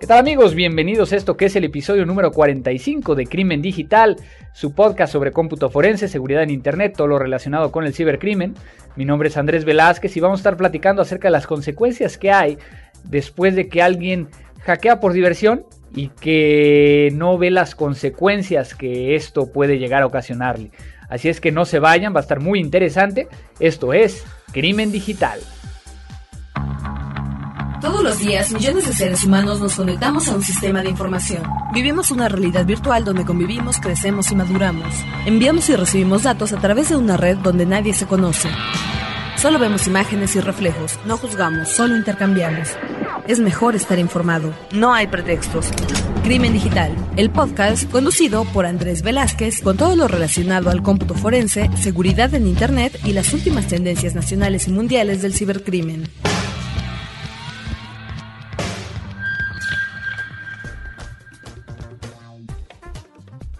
¿Qué tal amigos? Bienvenidos a esto que es el episodio número 45 de Crimen Digital, su podcast sobre cómputo forense, seguridad en Internet, todo lo relacionado con el cibercrimen. Mi nombre es Andrés Velázquez y vamos a estar platicando acerca de las consecuencias que hay después de que alguien hackea por diversión y que no ve las consecuencias que esto puede llegar a ocasionarle. Así es que no se vayan, va a estar muy interesante. Esto es Crimen Digital. Todos los días, millones de seres humanos nos conectamos a un sistema de información. Vivimos una realidad virtual donde convivimos, crecemos y maduramos. Enviamos y recibimos datos a través de una red donde nadie se conoce. Solo vemos imágenes y reflejos, no juzgamos, solo intercambiamos. Es mejor estar informado. No hay pretextos. Crimen Digital, el podcast conducido por Andrés Velázquez con todo lo relacionado al cómputo forense, seguridad en Internet y las últimas tendencias nacionales y mundiales del cibercrimen.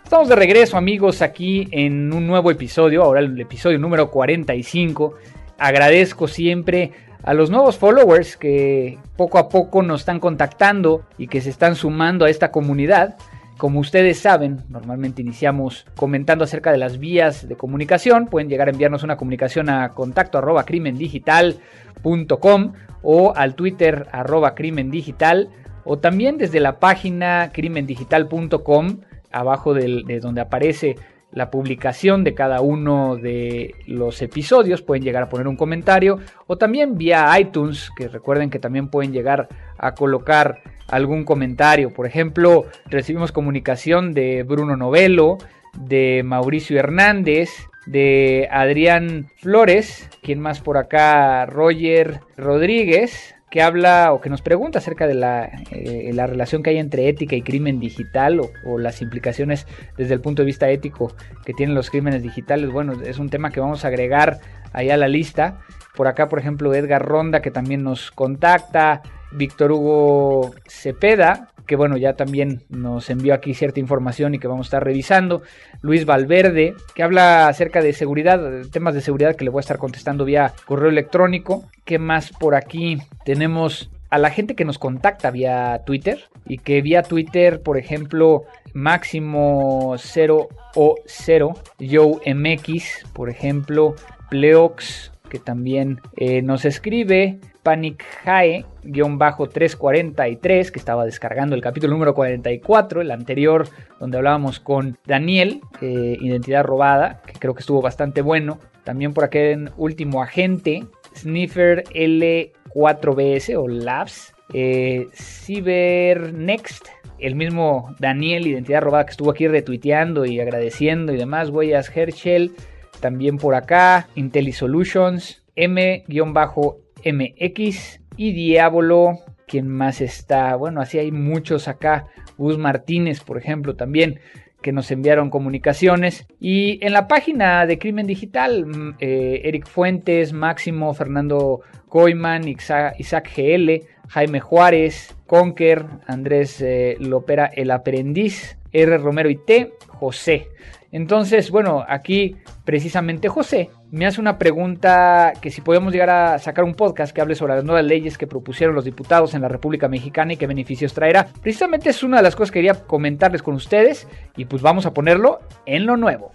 Estamos de regreso amigos aquí en un nuevo episodio, ahora el episodio número 45. Agradezco siempre a los nuevos followers que poco a poco nos están contactando y que se están sumando a esta comunidad. Como ustedes saben, normalmente iniciamos comentando acerca de las vías de comunicación. Pueden llegar a enviarnos una comunicación a contacto arroba crimendigital.com o al Twitter arroba crimendigital o también desde la página crimendigital.com abajo de donde aparece la publicación de cada uno de los episodios. Pueden llegar a poner un comentario o también vía iTunes, que recuerden que también pueden llegar a colocar algún comentario. Por ejemplo, recibimos comunicación de Bruno Novelo, de Mauricio Hernández, de Adrián Flores, quien más por acá, Roger Rodríguez, que habla o que nos pregunta acerca de la, eh, la relación que hay entre ética y crimen digital o, las implicaciones desde el punto de vista ético que tienen los crímenes digitales. Bueno, es un tema que vamos a agregar ahí a la lista. Por acá, por ejemplo, Edgar Ronda, que también nos contacta. Víctor Hugo Cepeda, que bueno, ya también nos envió aquí cierta información y que vamos a estar revisando. Luis Valverde, que habla acerca de seguridad, temas de seguridad que le voy a estar contestando vía correo electrónico. ¿Qué más por aquí? Tenemos a la gente que nos contacta vía Twitter y que vía Twitter, por ejemplo, Máximo 0 o 0, Joe MX, por ejemplo, Pleox, que también eh, nos escribe, Panic High-343, que estaba descargando el capítulo número 44, el anterior, donde hablábamos con Daniel, eh, Identidad Robada, que creo que estuvo bastante bueno. También por aquí en Último Agente, Sniffer L4BS o Labs, eh, Cybernext, el mismo Daniel, Identidad Robada, que estuvo aquí retuiteando y agradeciendo y demás, Huellas Herschel, también por acá, IntelliSolutions, M-bajo MX y Diablo. ¿Quién más está? Bueno, así hay muchos acá. Gus Martínez, por ejemplo, también que nos enviaron comunicaciones. Y en la página de Crimen Digital, mm, eh, Eric Fuentes, Máximo, Fernando Coiman, Isaac, GL, Jaime Juárez, Conker, Andrés eh, Lopera, El Aprendiz, R. Romero y T, José. Entonces, bueno, aquí precisamente José me hace una pregunta que si podemos llegar a sacar un podcast que hable sobre las nuevas leyes que propusieron los diputados en la República Mexicana y qué beneficios traerá. Precisamente es una de las cosas que quería comentarles con ustedes y pues vamos a ponerlo en lo nuevo.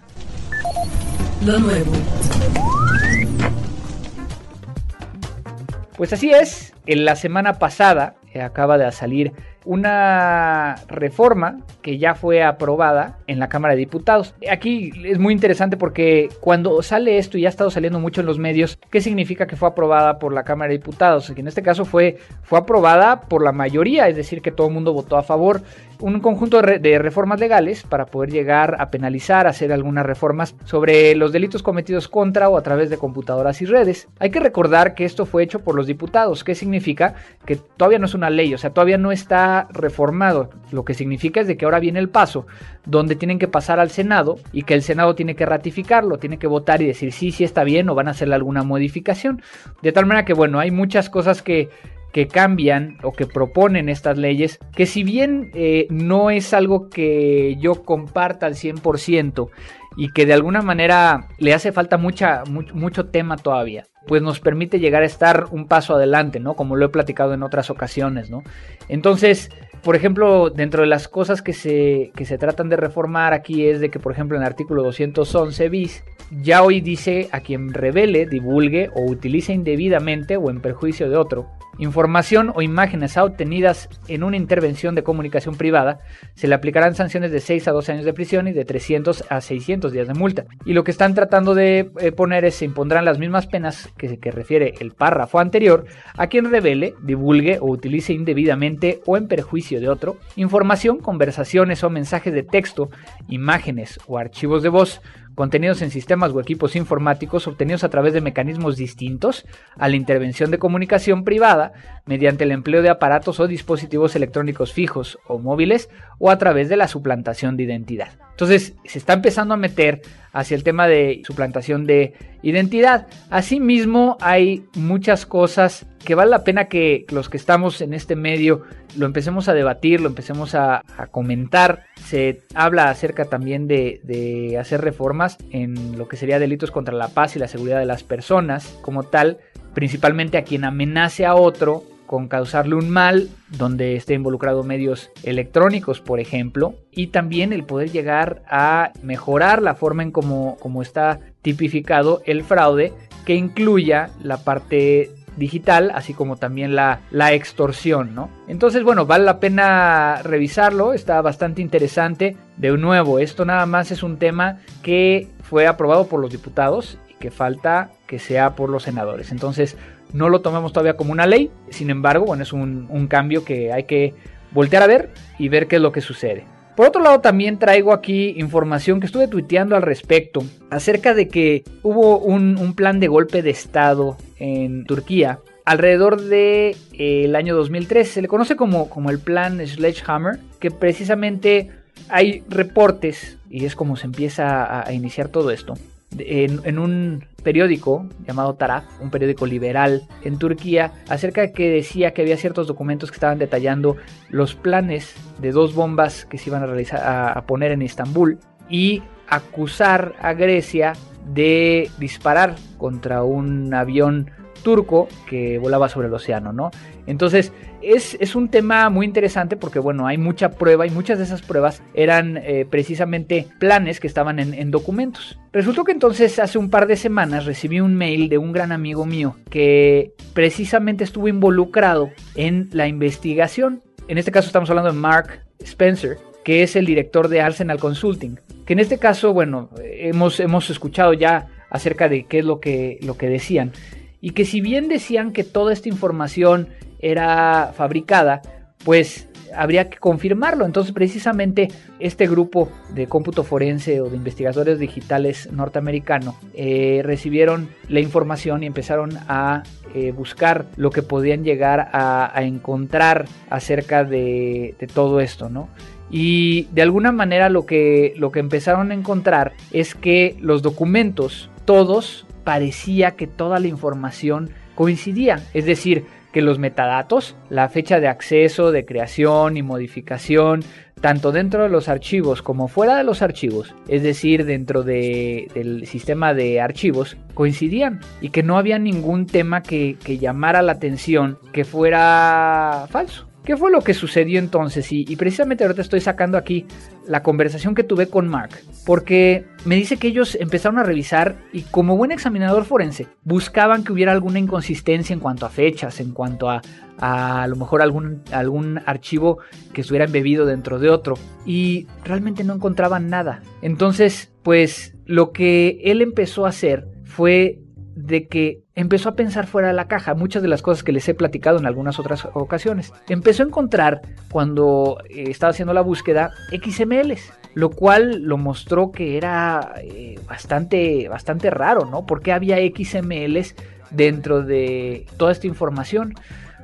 Lo nuevo. Pues así es, en la semana pasada eh, acaba de salir una reforma que ya fue aprobada en la Cámara de Diputados. Aquí es muy interesante porque cuando sale esto y ha estado saliendo mucho en los medios, ¿qué significa que fue aprobada por la Cámara de Diputados? Que en este caso fue, fue aprobada por la mayoría, es decir, que todo el mundo votó a favor. Un conjunto de reformas legales para poder llegar a penalizar, hacer algunas reformas sobre los delitos cometidos contra o a través de computadoras y redes. Hay que recordar que esto fue hecho por los diputados. ¿Qué significa? Que todavía no es una ley, o sea, todavía no está reformado. Lo que significa es de que ahora viene el paso donde tienen que pasar al Senado y que el Senado tiene que ratificarlo, tiene que votar y decir sí, sí está bien o van a hacerle alguna modificación. De tal manera que, bueno, hay muchas cosas que que cambian o que proponen estas leyes, que si bien eh, no es algo que yo comparta al 100% y que de alguna manera le hace falta mucha, mucho tema todavía, pues nos permite llegar a estar un paso adelante, ¿no? Como lo he platicado en otras ocasiones, ¿no? Entonces, por ejemplo, dentro de las cosas que se, que se tratan de reformar aquí es de que, por ejemplo, en el artículo 211 bis, ya hoy dice a quien revele, divulgue o utilice indebidamente o en perjuicio de otro información o imágenes obtenidas en una intervención de comunicación privada, se le aplicarán sanciones de 6 a 12 años de prisión y de 300 a 600 días de multa. Y lo que están tratando de eh, poner es se impondrán las mismas penas que, que refiere el párrafo anterior a quien revele, divulgue o utilice indebidamente o en perjuicio de otro información, conversaciones o mensajes de texto, imágenes o archivos de voz contenidos en sistemas o equipos informáticos obtenidos a través de mecanismos distintos a la intervención de comunicación privada mediante el empleo de aparatos o dispositivos electrónicos fijos o móviles o a través de la suplantación de identidad. Entonces se está empezando a meter hacia el tema de suplantación de identidad. Asimismo hay muchas cosas que vale la pena que los que estamos en este medio lo empecemos a debatir, lo empecemos a, comentar. Se habla acerca también de, de hacer reformas en lo que sería delitos contra la paz y la seguridad de las personas como tal, principalmente a quien amenace a otro con causarle un mal donde esté involucrado medios electrónicos, por ejemplo, y también el poder llegar a mejorar la forma en cómo, está tipificado el fraude que incluya la parte digital, así como también la, la, extorsión, ¿no? Entonces, bueno, vale la pena revisarlo, está bastante interesante. De nuevo, esto nada más es un tema que fue aprobado por los diputados y que falta que sea por los senadores. Entonces, no lo tomamos todavía como una ley, sin embargo, bueno, es un, cambio que hay que voltear a ver y ver qué es lo que sucede. Por otro lado, también traigo aquí información que estuve tuiteando al respecto acerca de que hubo un, plan de golpe de Estado en Turquía alrededor del de, eh, año 2003. Se le conoce como, como el plan Sledgehammer, que precisamente hay reportes, y es como se empieza a iniciar todo esto, en, un periódico llamado Taraf, un periódico liberal en Turquía, acerca de que decía que había ciertos documentos que estaban detallando los planes de dos bombas que se iban a, realizar, a poner en Estambul y acusar a Grecia de disparar contra un avión turco que volaba sobre el océano, ¿no? Entonces, es, un tema muy interesante porque, bueno, hay mucha prueba y muchas de esas pruebas eran eh, precisamente planes que estaban en, en, documentos. Resultó que entonces hace un par de semanas recibí un mail de un gran amigo mío que precisamente estuvo involucrado en la investigación. En este caso estamos hablando de Mark Spencer, que es el director de Arsenal Consulting. Que en este caso, bueno, hemos, hemos escuchado ya acerca de qué es lo que, lo que decían y que si bien decían que toda esta información era fabricada, pues habría que confirmarlo. Entonces, precisamente este grupo de cómputo forense o de investigadores digitales norteamericano eh, recibieron la información y empezaron a eh, buscar lo que podían llegar a, encontrar acerca de, de, todo esto, ¿no? Y de alguna manera lo que, lo que empezaron a encontrar es que los documentos, todos parecía que toda la información coincidía, es decir, que los metadatos, la fecha de acceso, de creación y modificación, tanto dentro de los archivos como fuera de los archivos, es decir, dentro del sistema de archivos, coincidían y que no había ningún tema que llamara la atención que fuera falso. ¿Qué fue lo que sucedió entonces? Y, precisamente ahorita estoy sacando aquí la conversación que tuve con Mark, porque me dice que ellos empezaron a revisar y como buen examinador forense buscaban que hubiera alguna inconsistencia en cuanto a fechas, en cuanto a a, lo mejor algún, algún archivo que estuviera embebido dentro de otro y realmente no encontraban nada. Entonces, pues lo que él empezó a hacer fue de que empezó a pensar fuera de la caja, muchas de las cosas que les he platicado en algunas otras ocasiones. Empezó a encontrar, cuando eh, estaba haciendo la búsqueda, XMLs, lo cual lo mostró que era eh, bastante, bastante raro, ¿no? Porque había XMLs dentro de toda esta información.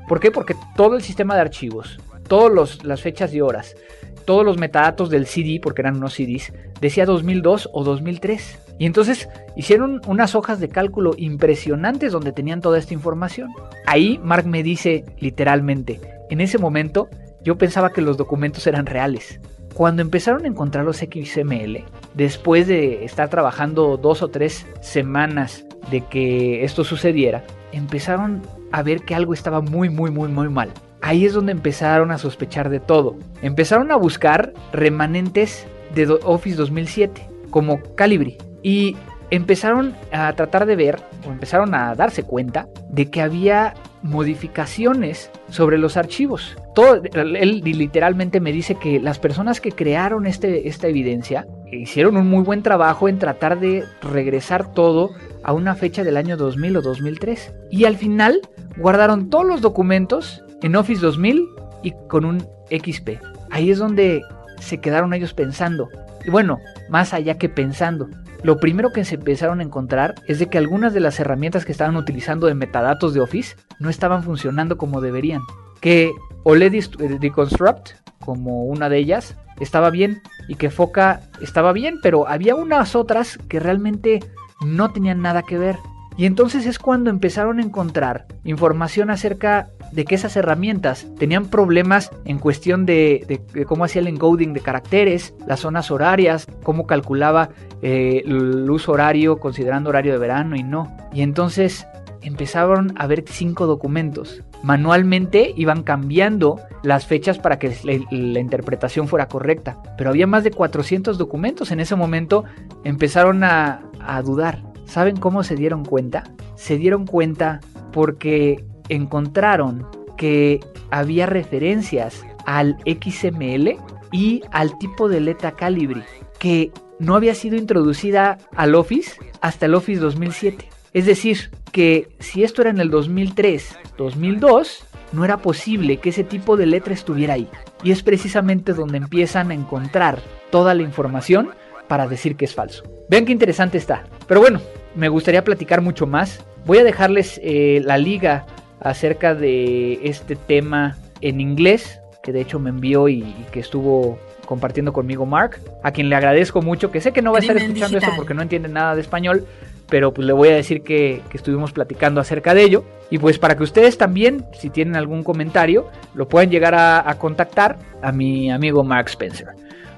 ¿Por qué? Porque todo el sistema de archivos, todas las fechas y horas, todos los metadatos del CD, porque eran unos CDs, decía 2002 o 2003. Y entonces hicieron unas hojas de cálculo impresionantes donde tenían toda esta información. Ahí Mark me dice literalmente, en ese momento yo pensaba que los documentos eran reales. Cuando empezaron a encontrar los XML, después de estar trabajando dos o tres semanas de que esto sucediera, empezaron a ver que algo estaba muy, muy, muy, muy mal. ahí es donde empezaron a sospechar de todo. Empezaron a buscar remanentes de Office 2007, como Calibri. Y empezaron a tratar de ver, o empezaron a darse cuenta, de que había modificaciones sobre los archivos. Todo, él literalmente me dice que las personas que crearon este, esta evidencia hicieron un muy buen trabajo en tratar de regresar todo a una fecha del año 2000 o 2003. Y al final guardaron todos los documentos en Office 2000 y con un XP. Ahí es donde se quedaron ellos pensando. Y bueno, más allá que pensando, lo primero que se empezaron a encontrar es de que algunas de las herramientas que estaban utilizando de metadatos de Office no estaban funcionando como deberían. Que OLED eh, Deconstruct, como una de ellas, estaba bien y que Foca estaba bien, pero había unas otras que realmente no tenían nada que ver. Y entonces es cuando empezaron a encontrar información acerca de que esas herramientas tenían problemas en cuestión de, cómo hacía el encoding de caracteres, las zonas horarias, cómo calculaba eh, el horario considerando horario de verano y no. Y entonces empezaron a ver cinco documentos. Manualmente iban cambiando las fechas para que la, interpretación fuera correcta. Pero había más de 400 documentos. En ese momento empezaron a dudar. ¿Saben cómo se dieron cuenta? Se dieron cuenta porque encontraron que había referencias al XML y al tipo de letra Calibri que no había sido introducida al Office hasta el Office 2007. Es decir, que si esto era en el 2003, 2002, no era posible que ese tipo de letra estuviera ahí. Y es precisamente donde empiezan a encontrar toda la información para decir que es falso. Vean qué interesante está. Pero bueno, me gustaría platicar mucho más. Voy a dejarles eh, la liga acerca de este tema en inglés, que de hecho me envió y, que estuvo compartiendo conmigo Mark, a quien le agradezco mucho, que sé que no va a estar escuchando esto porque no entiende nada de español, pero pues le voy a decir que, estuvimos platicando acerca de ello. Y pues para que ustedes también, si tienen algún comentario, lo puedan llegar a, a contactar a mi amigo Mark Spencer.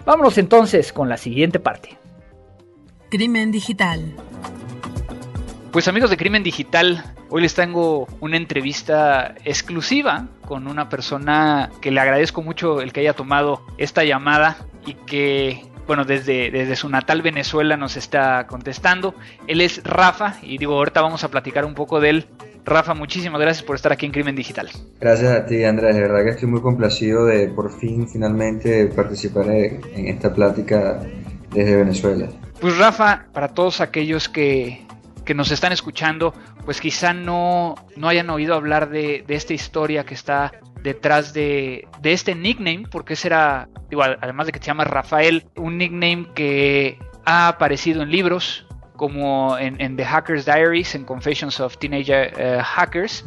Vámonos entonces con la siguiente parte. Crimen Digital. Pues amigos de Crimen Digital, hoy les tengo una entrevista exclusiva con una persona que le agradezco mucho el que haya tomado esta llamada y que, bueno, desde, desde su natal Venezuela nos está contestando. Él es Rafa y digo, ahorita vamos a platicar un poco de él. Rafa, muchísimas gracias por estar aquí en Crimen Digital. Gracias a ti, Andrés. De verdad que estoy muy complacido de por fin, finalmente, participar en esta plática desde Venezuela. Pues Rafa, para todos aquellos que que nos están escuchando, pues quizá no, no hayan oído hablar de, esta historia que está detrás de, de, este nickname, porque era, igual, además de que se llama Rafael, un nickname que ha aparecido en libros, como en, The Hackers Diaries, en Confessions of Teenage eh, Hackers,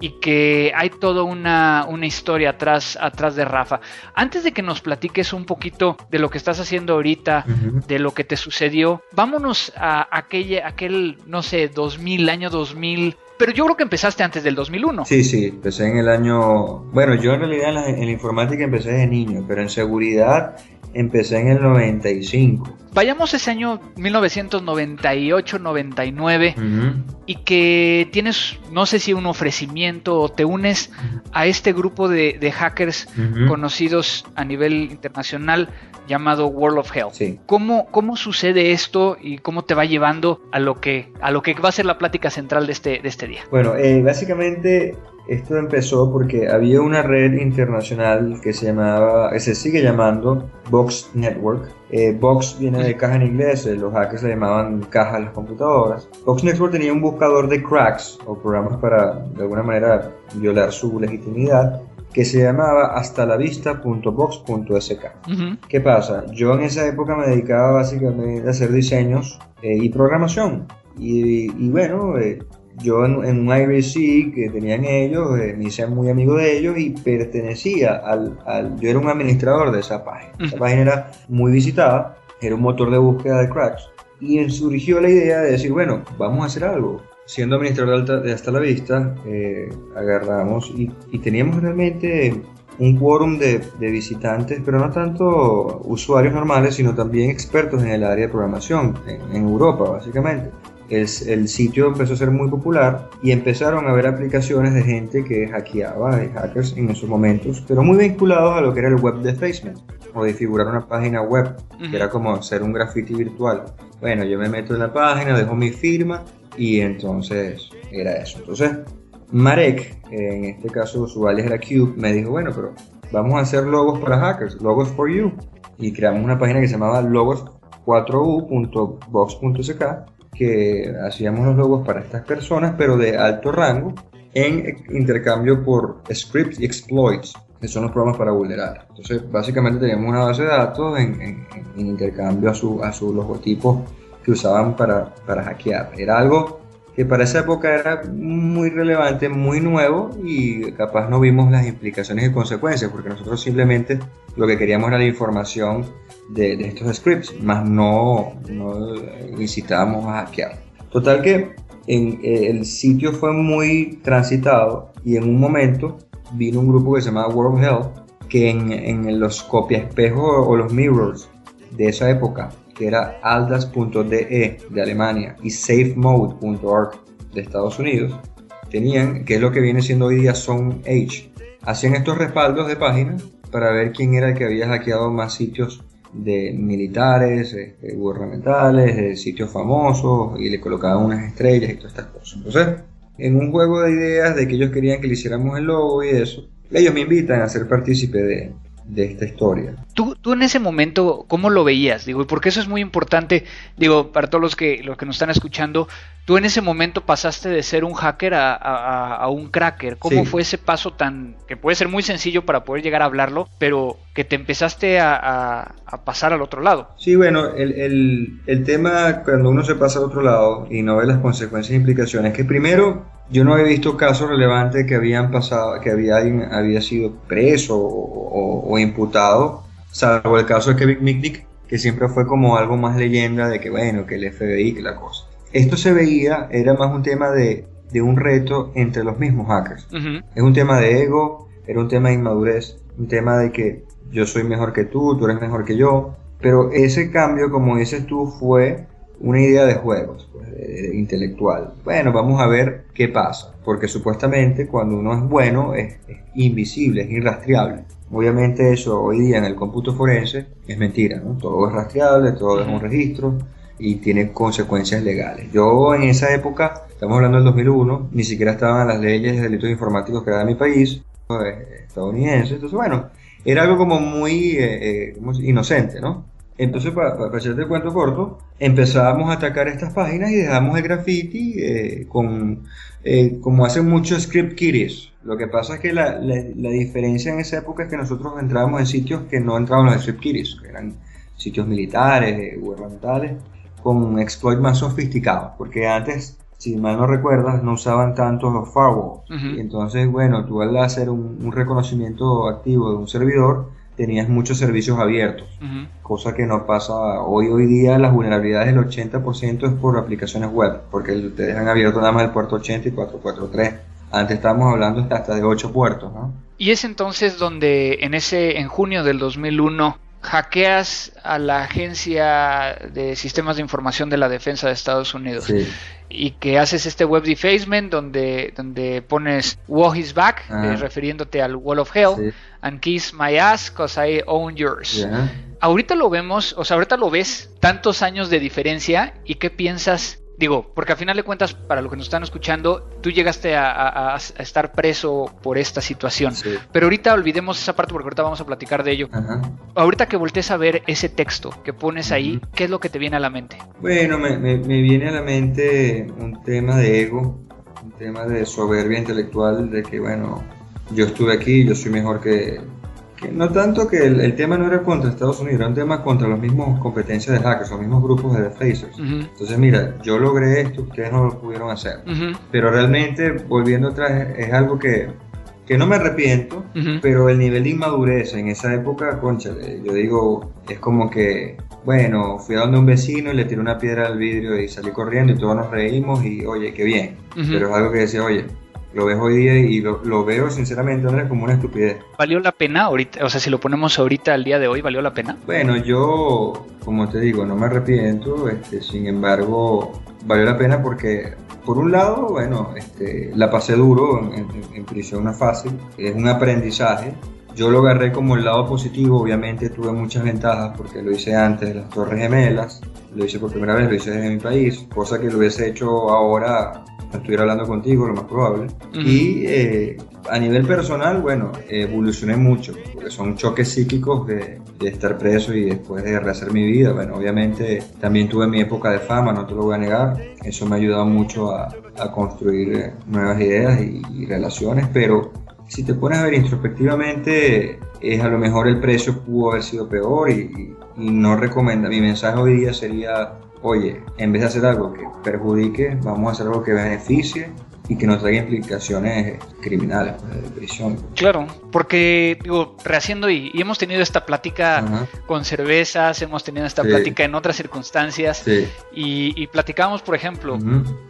y que hay toda una, historia atrás, atrás de Rafa. Antes de que nos platiques un poquito de lo que estás haciendo ahorita, de lo que te sucedió, vámonos a aquel, aquel, no sé, 2000, año 2000, pero yo creo que empezaste antes del 2001. Sí, sí, empecé en el año... Bueno, yo en realidad en la, en la informática empecé de niño, pero en seguridad empecé en el 95. Vayamos ese año 1998-99 y que tienes, no sé si un ofrecimiento o te unes a este grupo de, hackers conocidos a nivel internacional llamado World of Hell. ¿Cómo, ¿Cómo sucede esto y cómo te va llevando a lo que, a lo que va a ser la plática central de este, de este día? Bueno, eh, básicamente esto empezó porque había una red internacional que se llamaba, se sigue llamando Box Network. Eh, Box viene de caja en inglés, eh, los hackers le llamaban caja a las computadoras. Box Network tenía un buscador de cracks o programas para de alguna manera violar su legitimidad que se llamaba hasta la vista.box.sk. ¿Qué pasa? Yo en esa época me dedicaba básicamente a hacer diseños eh, y programación. Y, y bueno, yo en, un IRC que tenían ellos, eh, me hice muy amigo de ellos y pertenecía al, yo era un administrador de esa página. Esa página era muy visitada, era un motor de búsqueda de cracks y surgió la idea de decir, bueno, vamos a hacer algo. Siendo administrador de Hasta la Vista, eh, agarramos y, teníamos realmente un quórum de, visitantes, pero no tanto usuarios normales, sino también expertos en el área de programación, en Europa básicamente. El, el, sitio empezó a ser muy popular y empezaron a haber aplicaciones de gente que hackeaba, de hackers en esos momentos, pero muy vinculados a lo que era el web defacement o de figurar una página web, que era como hacer un graffiti virtual. Bueno, yo me meto en la página, dejo mi firma y entonces era eso. Entonces, Marek, en este caso su alias era Cube, me dijo, bueno, pero vamos a hacer logos para hackers, logos for you. Y creamos una página que se llamaba logos4u.box.sk, que hacíamos los logos para estas personas, pero de alto rango, en intercambio por scripts y exploits, que son los programas para vulnerar. Entonces, básicamente teníamos una base de datos en, intercambio a su, a su logotipos que usaban para, para hackear. Era algo que para esa época era muy relevante, muy nuevo y capaz no vimos las implicaciones y consecuencias, porque nosotros simplemente lo que queríamos era la información de, estos scripts, más no, no incitábamos a hackear. Total que en, eh, el sitio fue muy transitado y en un momento vino un grupo que se llamaba World Health, que en, en los copiaespejos o los mirrors de esa época que era aldas.de de Alemania y safemode.org de Estados Unidos, tenían, que es lo que viene siendo hoy día Zone H, hacían estos respaldos de páginas para ver quién era el que había hackeado más sitios de militares, este, gubernamentales, de sitios famosos y le colocaban unas estrellas y todas estas cosas. Entonces, en un juego de ideas de que ellos querían que le hiciéramos el logo y eso, ellos me invitan a ser partícipe de, de esta historia. ¿Tú, tú en ese momento, ¿cómo lo veías? Digo, porque eso es muy importante, digo, para todos los que, los que nos están escuchando, tú en ese momento pasaste de ser un hacker a, un cracker. ¿Cómo fue ese paso tan, que puede ser muy sencillo para poder llegar a hablarlo, pero que te empezaste a, pasar al otro lado? Sí, bueno, el, el, el tema cuando uno se pasa al otro lado y no ve las consecuencias e implicaciones, que primero yo no he visto casos relevantes que habían pasado, que había, había sido preso o, imputado, salvo el caso de Kevin Mitnick, que siempre fue como algo más leyenda de que, bueno, que el FBI, que la cosa. Esto se veía, era más un tema de, un reto entre los mismos hackers. Es un tema de ego, era un tema de inmadurez, un tema de que yo soy mejor que tú, tú eres mejor que yo. Pero ese cambio, como dices tú, fue una idea de juegos, pues, intelectual. Bueno, vamos a ver qué pasa, porque supuestamente cuando uno es bueno es, invisible, es irrastreable. Obviamente eso hoy día en el cómputo forense es mentira, ¿no? Todo es rastreable, todo es un registro y tiene consecuencias legales. Yo en esa época, estamos hablando del 2001, ni siquiera estaban las leyes de delitos informáticos que era mi país, estadounidense, entonces bueno, era algo como muy eh, eh, inocente, ¿no? Entonces, para, para, hacerte el cuento corto, empezábamos a atacar estas páginas y dejamos el graffiti eh, con, eh, como hacen muchos script kiddies. Lo que pasa es que la, la, diferencia en esa época es que nosotros entrábamos en sitios que no entraban los script kiddies, que eran sitios militares, eh, gubernamentales, con exploit más sofisticados, porque antes si mal no recuerdas, no usaban tanto los firewalls. Y entonces, bueno, tú al hacer un, un, reconocimiento activo de un servidor, tenías muchos servicios abiertos, cosa que no pasa hoy. Hoy día las vulnerabilidades del 80% es por aplicaciones web, porque te dejan abierto nada más el puerto 80 y 443. Antes estábamos hablando hasta de 8 puertos, ¿no? Y es entonces donde en ese en junio del 2001 hackeas a la Agencia de Sistemas de Información de la Defensa de Estados Unidos. Y que haces este web defacement donde, donde pones War is back, eh, refiriéndote al Wall of Hell, and kiss my ass cause I own yours. Ahorita lo vemos, o sea, ahorita lo ves tantos años de diferencia y qué piensas Digo, porque al final de cuentas, para lo que nos están escuchando, tú llegaste a, estar preso por esta situación. Pero ahorita olvidemos esa parte porque ahorita vamos a platicar de ello. Ahorita que voltees a ver ese texto que pones ahí, ¿qué es lo que te viene a la mente? Bueno, me, me viene a la mente un tema de ego, un tema de soberbia intelectual, de que, bueno, yo estuve aquí, yo soy mejor que, no tanto que el, tema no era contra Estados Unidos, era un tema contra los mismos competencias de hackers, los mismos grupos de defacers. Entonces, mira, yo logré esto, ustedes no lo pudieron hacer. Pero realmente, volviendo atrás, es algo que, que no me arrepiento, pero el nivel de inmadurez en esa época, concha, yo digo, es como que, bueno, fui a donde un vecino y le tiré una piedra al vidrio y salí corriendo y todos nos reímos y, oye, qué bien. Pero es algo que decía, oye, lo ves hoy día y lo, veo sinceramente Andrés como una estupidez. ¿Valió la pena ahorita? O sea, si lo ponemos ahorita al día de hoy, ¿valió la pena? Bueno, yo, como te digo, no me arrepiento, este, sin embargo, valió la pena porque, por un lado, bueno, este, la pasé duro, en, prisión no es fácil, es un aprendizaje. Yo lo agarré como el lado positivo, obviamente tuve muchas ventajas porque lo hice antes de las Torres Gemelas, lo hice por primera vez, lo hice desde mi país, cosa que lo hubiese hecho ahora estuviera hablando contigo, lo más probable. Y eh, a nivel personal, bueno, evolucioné mucho, porque son choques psíquicos de, estar preso y después de rehacer mi vida. Bueno, obviamente también tuve mi época de fama, no te lo voy a negar. Eso me ha ayudado mucho a, construir eh, nuevas ideas y, relaciones, pero si te pones a ver introspectivamente, es a lo mejor el precio pudo haber sido peor y, y no recomienda. Mi mensaje hoy día sería oye, en vez de hacer algo que perjudique, vamos a hacer algo que beneficie y que no traiga implicaciones criminales, pues, de prisión. Claro, porque digo, rehaciendo y, hemos tenido esta plática con cervezas, hemos tenido esta plática en otras circunstancias y, y, platicamos, por ejemplo,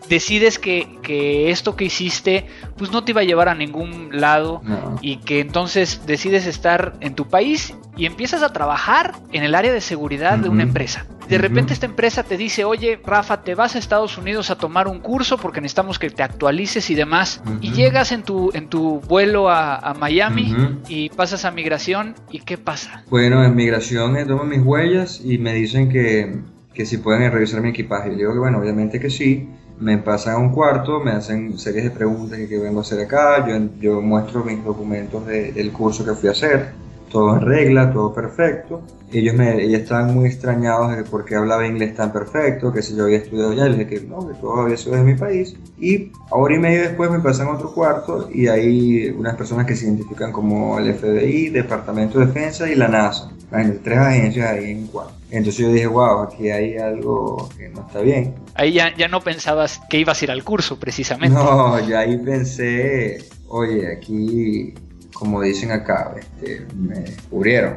decides que, que, esto que hiciste pues no te iba a llevar a ningún lado y que entonces decides estar en tu país y empiezas a trabajar en el área de seguridad de una empresa. De repente esta empresa te dice, oye, Rafa, te vas a Estados Unidos a tomar un curso porque necesitamos que te actualices y demás. Y llegas en tu, en tu vuelo a, Miami y pasas a migración. ¿Y qué pasa? Bueno, en migración eh, tomo mis huellas y me dicen que, que si pueden revisar mi equipaje. Y digo que bueno, obviamente que sí. Me pasan a un cuarto, me hacen series de preguntas que, vengo a hacer acá. Yo, yo muestro mis documentos del curso que fui a hacer todo en regla, todo perfecto. Ellos, me, ellos estaban muy extrañados de por qué hablaba inglés tan perfecto, que si yo había estudiado allá, les dije que no, que todo había sido de mi país. Y hora y media después me pasan a otro cuarto y hay unas personas que se identifican como el FBI, Departamento de Defensa y la NASA. Hay tres agencias ahí en cuarto. Entonces yo dije, wow, aquí hay algo que no está bien. Ahí ya, ya no pensabas que ibas a ir al curso, precisamente. No, ya ahí pensé, oye, aquí como dicen acá, este, me descubrieron.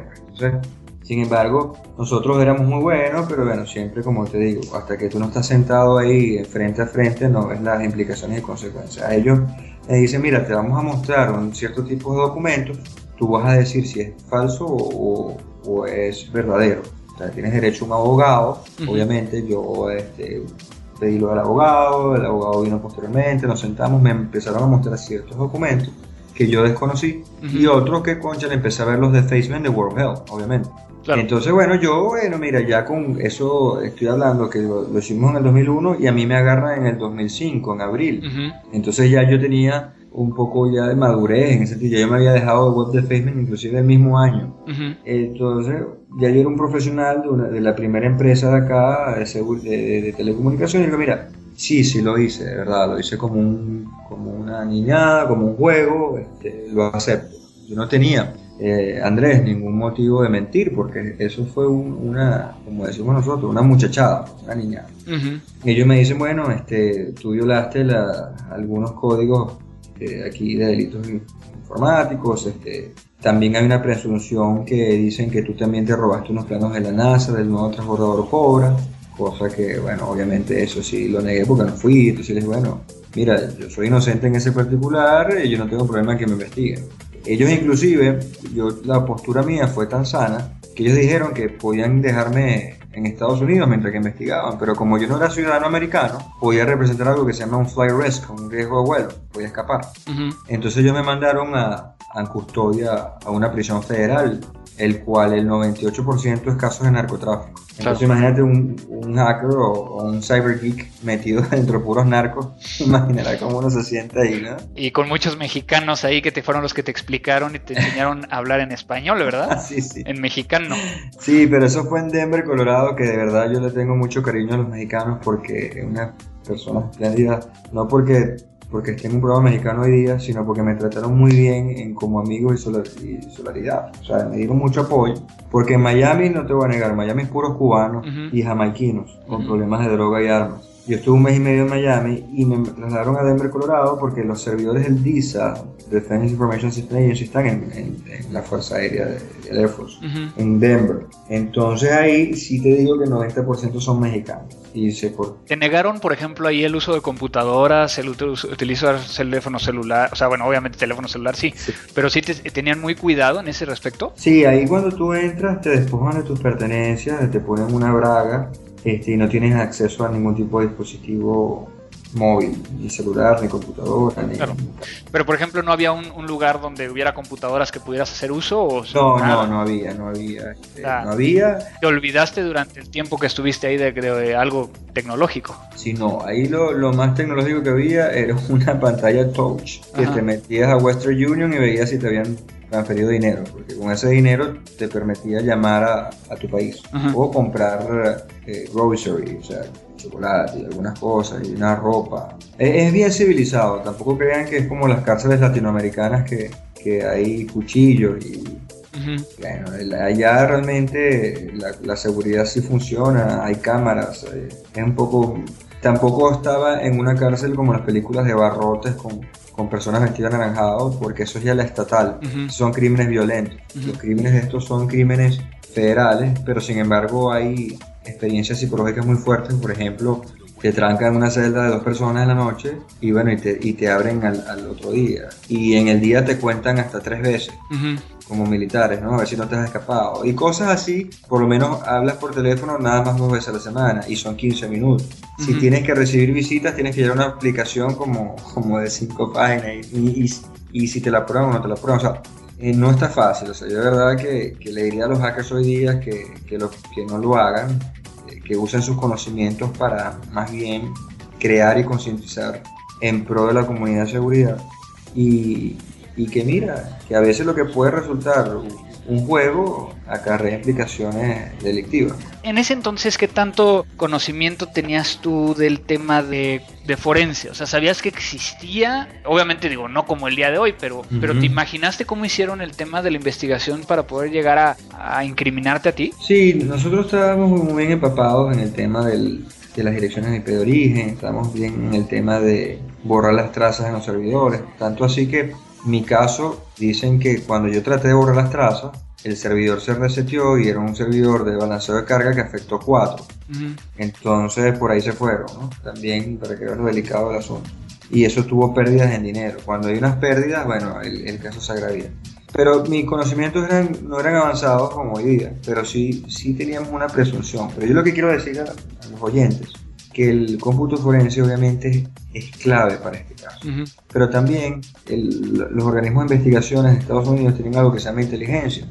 sin embargo, nosotros éramos muy buenos, pero bueno, siempre como te digo, hasta que tú no estás sentado ahí frente a frente, no ves las implicaciones y consecuencias. Ellos me dicen, mira, te vamos a mostrar un cierto tipo de documentos, tú vas a decir si es falso o, es verdadero. O sea, tienes derecho a un abogado, obviamente yo este, pedí lo del abogado, el abogado vino posteriormente, nos sentamos, me empezaron a mostrar ciertos documentos que yo desconocí y otro que, concha, empecé a ver los de Facebook de World Health, obviamente. Entonces, bueno, yo, bueno, mira, ya con eso estoy hablando que lo, hicimos en el 2001 y a mí me agarra en el 2005, en abril. Entonces ya yo tenía un poco ya de madurez en ese sentido. Ya yo me había dejado de web de Facebook inclusive el mismo año. Entonces ya yo era un profesional de, de, la primera empresa de acá de, de, de telecomunicaciones y digo, mira, Sí, sí lo hice, de verdad, lo hice como, un, como una niñada, como un juego, este, lo acepto. Yo no tenía, eh, Andrés, ningún motivo de mentir, porque eso fue una, como decimos nosotros, una muchachada, una niñada. Ellos me dicen, bueno, este, tú violaste la, algunos códigos de aquí de delitos informáticos, este, también hay una presunción que dicen que tú también te robaste unos planos de la NASA, del nuevo transbordador Cobra cosa que, bueno, obviamente eso sí lo negué porque no fui, entonces les bueno, mira, yo soy inocente en ese particular y yo no tengo problema en que me investiguen. Ellos inclusive, yo, la postura mía fue tan sana que ellos dijeron que podían dejarme en Estados Unidos mientras que investigaban, pero como yo no era ciudadano americano, podía representar algo que se llama un fly risk, un riesgo de vuelo, podía escapar. Entonces ellos me mandaron a, a custodia a una prisión federal el cual el 98% es casos de narcotráfico. Entonces imagínate un, un hacker o, un cyber geek metido dentro de puros narcos, imaginará cómo uno se siente ahí, ¿no? Y con muchos mexicanos ahí que te fueron los que te explicaron y te enseñaron a hablar en español, ¿verdad? sí, sí. En mexicano. Sí, pero eso fue en Denver, Colorado, que de verdad yo le tengo mucho cariño a los mexicanos porque es una persona espléndida, no porque porque esté en un programa mexicano hoy día, sino porque me trataron muy bien en, como amigo y, solidaridad. O sea, me dieron mucho apoyo. Porque en Miami, no te voy a negar, Miami es puros cubanos y jamaiquinos con problemas de droga y armas. Yo estuve un mes y medio en Miami y me trasladaron a Denver, Colorado, porque los servidores del DISA, Defense Information System Agency, están en, la Fuerza Aérea del Air Force, en Denver. Entonces ahí sí te digo que el 90% son mexicanos. Y se por... ¿Te negaron, por ejemplo, ahí el uso de computadoras, el utilizar teléfono celular? O sea, bueno, obviamente teléfono celular sí, pero sí te, tenían muy cuidado en ese respecto. Sí, ahí cuando tú entras te despojan de tus pertenencias, te ponen una braga este, y no tienes acceso a ningún tipo de dispositivo móvil, ni celular, ni computadora. Ni claro. Pero por ejemplo, ¿no había un, lugar donde hubiera computadoras que pudieras hacer uso? O no, no, no había, no había. Este, no había. ¿Te olvidaste durante el tiempo que estuviste ahí de, de algo tecnológico? Sí, no, ahí lo, lo, más tecnológico que había era una pantalla touch que te metías a Western Union y veías si te habían transferido dinero, porque con ese dinero te permitía llamar a, a tu país o comprar eh, grocery, o sea, chocolate y algunas cosas y una ropa. Es, bien civilizado, tampoco crean que es como las cárceles latinoamericanas que, que hay cuchillos y... Bueno, allá realmente la, la, seguridad sí funciona, hay cámaras, eh, es un poco... Tampoco estaba en una cárcel como las películas de barrotes con, con personas vestidas anaranjados, porque eso es ya la estatal. Son crímenes violentos. Los crímenes de estos son crímenes federales, pero sin embargo hay experiencias psicológicas muy fuertes. Por ejemplo, te trancan en una celda de dos personas en la noche y bueno, y te, y te abren al, otro día. Y en el día te cuentan hasta tres veces como militares, ¿no? A ver si no te has escapado. Y cosas así, por lo menos hablas por teléfono nada más dos veces a la semana y son 15 minutos. Si tienes que recibir visitas, tienes que llevar una aplicación como, como de cinco páginas y, y, si te la prueban o no te la prueban. O sea, no está fácil. O sea, yo de verdad que, le diría a los hackers hoy día que, que, lo, que no lo hagan, eh, que usen sus conocimientos para más bien crear y concientizar en pro de la comunidad de seguridad. Y, y que mira, que a veces lo que puede resultar un juego acarrea implicaciones delictivas. En ese entonces, ¿qué tanto conocimiento tenías tú del tema de, forense? O sea, ¿sabías que existía? Obviamente digo, no como el día de hoy, pero, pero ¿te imaginaste cómo hicieron el tema de la investigación para poder llegar a, a incriminarte a ti? Sí, nosotros estábamos muy bien empapados en el tema del, de las direcciones de IP de origen, estábamos bien en el tema de borrar las trazas en los servidores, tanto así que mi caso, dicen que cuando yo traté de borrar las trazas, el servidor se reseteó y era un servidor de balanceo de carga que afectó cuatro. Entonces por ahí se fueron, ¿no? También para que vean lo delicado del asunto. Y eso tuvo pérdidas en dinero. Cuando hay unas pérdidas, bueno, el, caso se agravía. Pero mis conocimientos eran, no eran avanzados como hoy día, pero sí, sí teníamos una presunción. Pero yo lo que quiero decir a los oyentes que el cómputo forense obviamente es clave para este caso. Pero también los organismos de investigaciones de Estados Unidos tienen algo que se llama inteligencia,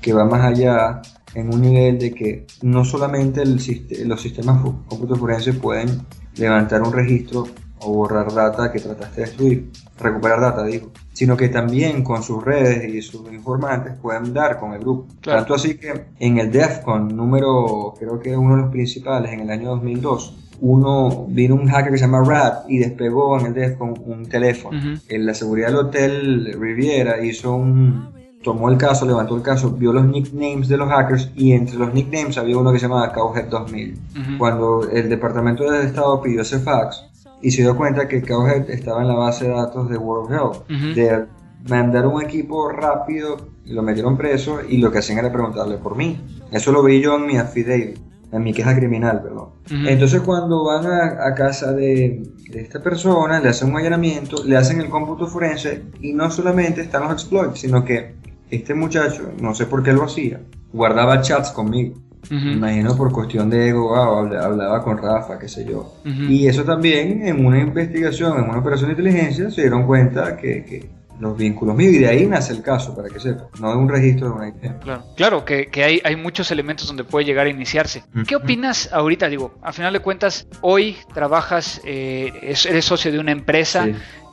que va más allá en un nivel de que no solamente el, los sistemas cómputo forense pueden levantar un registro o borrar data que trataste de destruir, recuperar data, digo, sino que también con sus redes y sus informantes pueden dar con el grupo. Tanto así que en el DEFCON número, creo que uno de los principales, en el año 2002, uno vino un hacker que se llama Rat y despegó en el teléfono un teléfono. En la seguridad del hotel Riviera hizo un tomó el caso, levantó el caso, vio los nicknames de los hackers y entre los nicknames había uno que se llamaba Cowhead 2000. Cuando el departamento de Estado pidió ese fax y se dio cuenta que Cowhead estaba en la base de datos de World Health, de mandar un equipo rápido, lo metieron preso y lo que hacían era preguntarle por mí. Eso lo vi yo en mi affidavit en mi queja criminal, perdón. Entonces cuando van a, casa de, esta persona, le hacen un allanamiento, le hacen el cómputo forense y no solamente están los exploits, sino que este muchacho, no sé por qué lo hacía, guardaba chats conmigo. Me imagino por cuestión de ego, ah, hablaba con Rafa, qué sé yo. Y eso también en una investigación, en una operación de inteligencia, se dieron cuenta que los vínculos míos y de ahí nace el caso, para que sepa, no es un registro de una IP. Claro, claro que, que hay, hay, muchos elementos donde puede llegar a iniciarse. ¿Qué opinas ahorita? Digo, a final de cuentas, hoy trabajas, eh, eres socio de una empresa.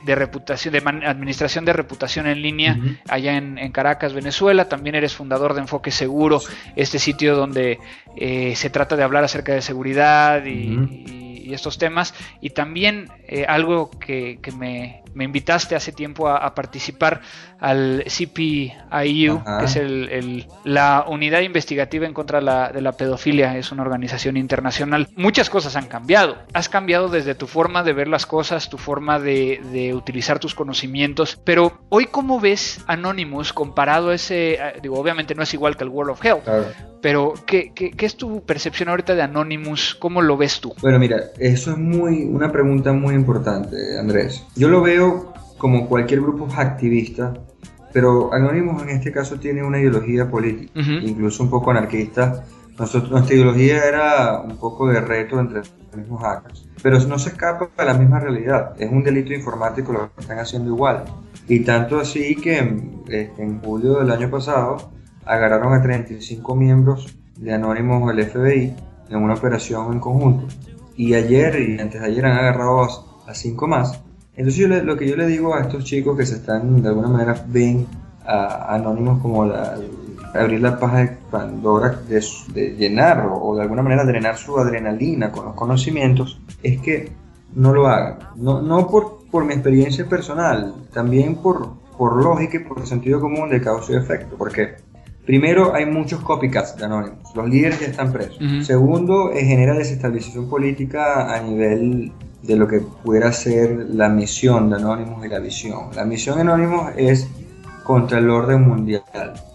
de reputación, de administración de reputación en línea allá en, Caracas, Venezuela. También eres fundador de Enfoque Seguro, este sitio donde eh, se trata de hablar acerca de seguridad y, estos temas. Y también eh, algo que, que me, me invitaste hace tiempo a, participar al CPIU, que es el, la unidad investigativa en contra de la pedofilia, es una organización internacional. Muchas cosas han cambiado. Has cambiado desde tu forma de ver las cosas, tu forma de, utilizar tus conocimientos, pero hoy cómo ves Anonymous comparado a ese, digo, obviamente no es igual que el World of Health, pero ¿qué, ¿qué, qué, es tu percepción ahorita de Anonymous? ¿Cómo lo ves tú? Bueno, mira, eso es muy una pregunta muy importante, Andrés. Yo lo veo como cualquier grupo activista, pero Anonymous en este caso tiene una ideología política, incluso un poco anarquista, nuestra ideología era un poco de reto entre los mismos hackers, pero no se escapa de la misma realidad. Es un delito informático lo que están haciendo igual. Y tanto así que este, en julio del año pasado agarraron a 35 miembros de Anónimos del FBI en una operación en conjunto. Y ayer y antes de ayer han agarrado a 5 más. Entonces lo que yo le digo a estos chicos que se están de alguna manera ven a Anónimos como la, abrir la paja de Pandora de, llenar o, de alguna manera drenar su adrenalina con los conocimientos, es que no lo hagan. No, no por, por mi experiencia personal, también por, por lógica y por sentido común de causa y efecto. Porque primero hay muchos copycats de Anonymous, los líderes ya están presos. Segundo, eh, genera desestabilización política a nivel de lo que pudiera ser la misión de Anonymous y la visión. La misión de Anonymous es contra el orden mundial.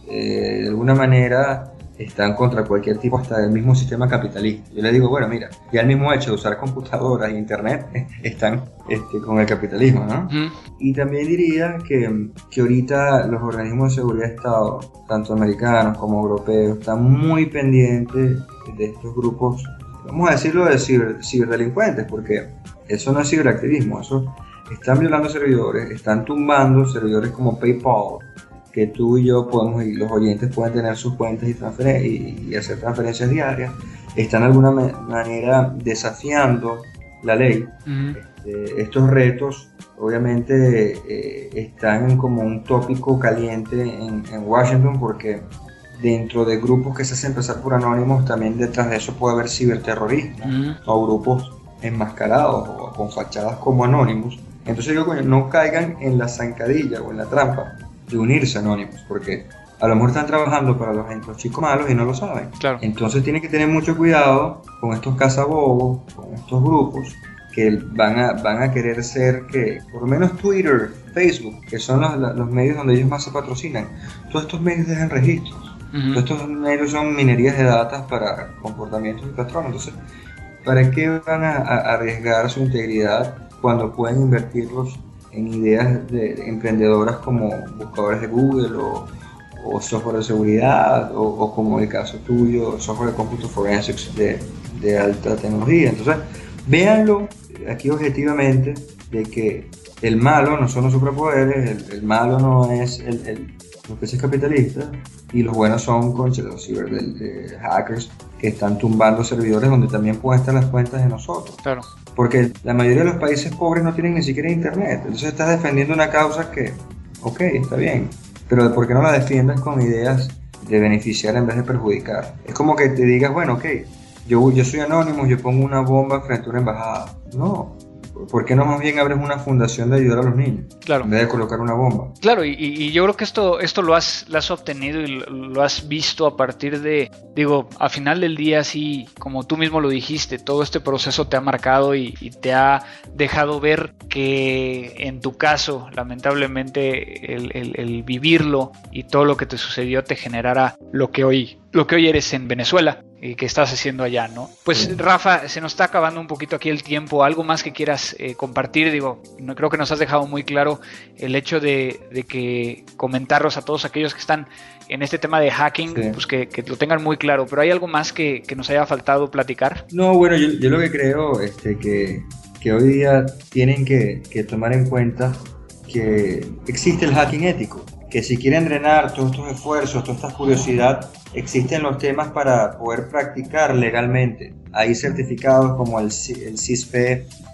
Eh, de alguna manera están contra cualquier tipo, hasta del mismo sistema capitalista. Yo le digo, bueno, mira, ya el mismo hecho de usar computadoras e internet están este, con el capitalismo, ¿no? Y también diría que, que ahorita los organismos de seguridad de Estado, tanto americanos como europeos, están muy pendientes de estos grupos, vamos a decirlo, de ciberdelincuentes, porque eso no es ciberactivismo, eso están violando servidores, están tumbando servidores como PayPal, que tú y yo podemos, y los oyentes pueden tener sus cuentas y, y, hacer transferencias diarias, están de alguna manera desafiando la ley. Este, estos retos obviamente eh, están como un tópico caliente en, Washington porque dentro de grupos que se hacen empezar por anónimos, también detrás de eso puede haber ciberterrorismo o grupos enmascarados o con fachadas como anónimos. Entonces yo no caigan en la zancadilla o en la trampa de unirse anónimos, porque a lo mejor están trabajando para los, chicos malos y no lo saben. Claro. Entonces tienen que tener mucho cuidado con estos cazabobos, con estos grupos que van a, van a querer ser que, por lo menos Twitter, Facebook, que son los, los medios donde ellos más se patrocinan, todos estos medios dejan registros. Todos estos medios son minerías de datos para comportamientos y patrones. Entonces, ¿para qué van a arriesgar su integridad cuando pueden invertirlos en ideas de, emprendedoras como buscadores de Google o, software de seguridad o, como el caso tuyo, software de cómputo forensics de, alta tecnología. Entonces, véanlo aquí objetivamente de que el malo no son los superpoderes, el, malo no es el, los peces capitalistas y los buenos son los ciber de, hackers que están tumbando servidores donde también pueden estar las cuentas de nosotros. Claro. Porque la mayoría de los países pobres no tienen ni siquiera internet. Entonces estás defendiendo una causa que, ok, está bien, pero ¿por qué no la defiendas con ideas de beneficiar en vez de perjudicar? Es como que te digas, bueno, ok, yo, yo soy anónimo, yo pongo una bomba frente a una embajada. No, ¿por qué no más bien abres una fundación de ayudar a los niños? Claro. En vez de colocar una bomba. Claro, y, yo creo que esto, esto lo, has, lo has obtenido y lo, has visto a partir de, digo, a final del día, sí, como tú mismo lo dijiste, todo este proceso te ha marcado y, te ha dejado ver que en tu caso, lamentablemente, el, el vivirlo y todo lo que te sucedió te generara lo que hoy, lo que hoy eres en Venezuela y que estás haciendo allá, ¿no? Pues Rafa, se nos está acabando un poquito aquí el tiempo. ¿Algo más que quieras eh, compartir? Digo, no, creo que nos has dejado muy claro el hecho de, que comentarlos a todos aquellos que están en este tema de hacking, pues que, lo tengan muy claro. Pero ¿hay algo más que, nos haya faltado platicar? No, bueno, yo, lo que creo este, que, que hoy día tienen que, que tomar en cuenta que existe el hacking ético que si quieren drenar todos estos esfuerzos, toda esta curiosidad, existen los temas para poder practicar legalmente. Hay certificados como el, el CISP,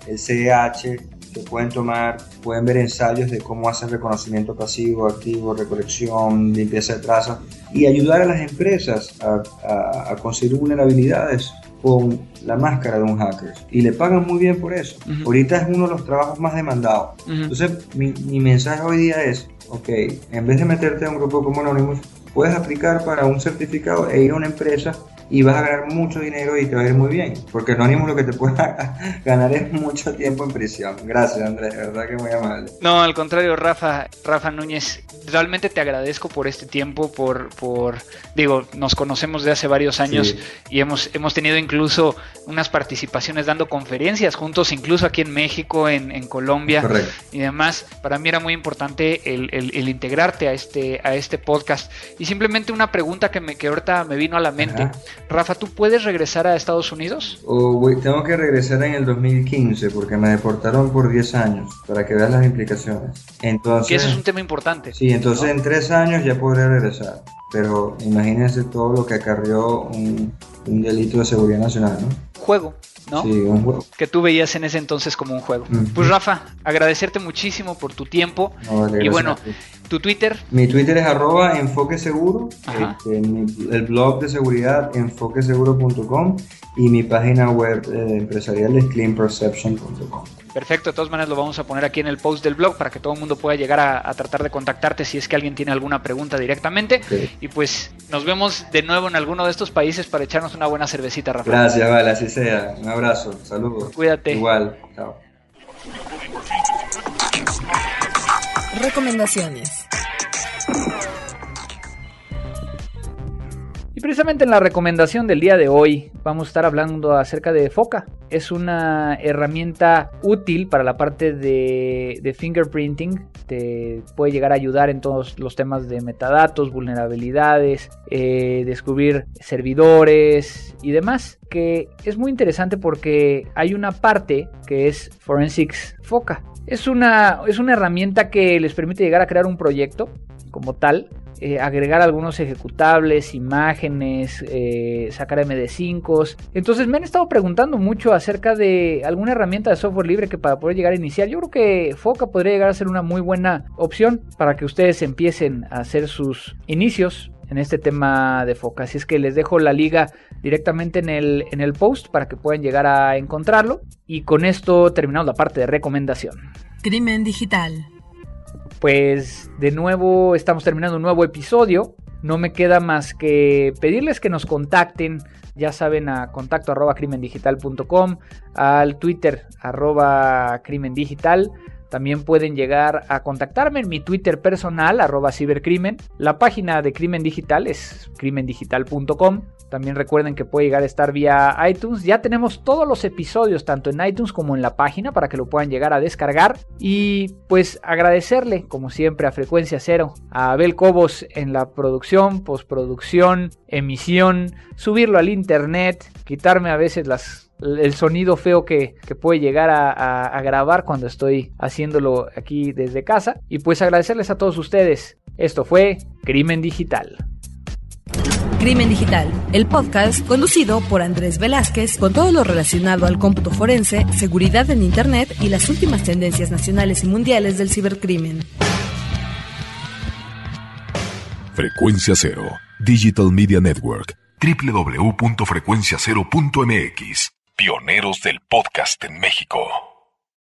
el CEH, que pueden tomar, pueden ver ensayos de cómo hacen reconocimiento pasivo, activo, recolección, limpieza de trazas y ayudar a las empresas a, conseguir vulnerabilidades con la máscara de un hacker y le pagan muy bien por eso. Ahorita es uno de los trabajos más demandados. Entonces, mi, mi mensaje hoy día es, ok, en vez de meterte a un grupo como Anonymous, puedes aplicar para un certificado e ir a una empresa y vas a ganar mucho dinero y te va a ir muy bien. Porque Anonymous lo que te puede ganar es mucho tiempo en prisión. Gracias, Andrés, de verdad que muy amable. No, al contrario, Rafa, Rafa Núñez, realmente te agradezco por este tiempo, por, por digo, nos conocemos de hace varios años y hemos, hemos tenido incluso unas participaciones dando conferencias juntos, incluso aquí en México, en, en Colombia y demás. Para mí era muy importante el, el, integrarte a este, a este podcast. Y simplemente una pregunta que, me, que ahorita me vino a la mente. Rafa, ¿tú puedes regresar a Estados Unidos? tengo que regresar en el 2015 porque me deportaron por 10 años, para que veas las implicaciones. Entonces, que eso es un tema importante. Sí, entonces en 3 años ya podré regresar. Pero imagínense todo lo que acarrió un, un delito de seguridad nacional, ¿no? Juego. ¿No? Sí, un juego. Que tú veías en ese entonces como un juego. Pues Rafa, agradecerte muchísimo por tu tiempo. y bueno, tu Twitter. Mi Twitter es arroba enfoque seguro. Este, el blog de seguridad enfoqueseguro.com y mi página web eh, empresarial es cleanperception.com. Perfecto, de todas maneras lo vamos a poner aquí en el post del blog para que todo el mundo pueda llegar a, tratar de contactarte si es que alguien tiene alguna pregunta directamente. Y pues nos vemos de nuevo en alguno de estos países para echarnos una buena cervecita, Rafael. Gracias, vale, así sea. Un abrazo, saludos. Cuídate. Igual, chao. Recomendaciones. Precisamente en la recomendación del día de hoy vamos a estar hablando acerca de Foca. Es una herramienta útil para la parte de, fingerprinting. Te puede llegar a ayudar en todos los temas de metadatos, vulnerabilidades, eh, descubrir servidores y demás. Que es muy interesante porque hay una parte que es Forensics Foca. Es una, es una herramienta que les permite llegar a crear un proyecto como tal, eh, agregar algunos ejecutables, imágenes, eh, sacar MD5. Entonces me han estado preguntando mucho acerca de alguna herramienta de software libre que para poder llegar a iniciar. Yo creo que Foca podría llegar a ser una muy buena opción para que ustedes empiecen a hacer sus inicios en este tema de Foca. Así es que les dejo la liga directamente en el, en el post para que puedan llegar a encontrarlo. Y con esto terminamos la parte de recomendación. Crimen digital. Pues de nuevo estamos terminando un nuevo episodio. No me queda más que pedirles que nos contacten, ya saben, a contacto arroba crimendigital.com, al Twitter arroba crimendigital. También pueden llegar a contactarme en mi Twitter personal, arroba cibercrimen. La página de Crimen Digital es crimendigital.com. También recuerden que puede llegar a estar vía iTunes. Ya tenemos todos los episodios, tanto en iTunes como en la página, para que lo puedan llegar a descargar. Y pues agradecerle, como siempre, a Frecuencia Cero, a Abel Cobos en la producción, postproducción, emisión, subirlo al internet, quitarme a veces las el sonido feo que, puede llegar a, grabar cuando estoy haciéndolo aquí desde casa. Y pues agradecerles a todos ustedes. Esto fue Crimen Digital. Crimen Digital, el podcast conducido por Andrés Velázquez con todo lo relacionado al cómputo forense, seguridad en Internet y las últimas tendencias nacionales y mundiales del cibercrimen. Frecuencia Cero, Digital Media Network, www.frecuenciacero.mx. Pioneros del podcast en México.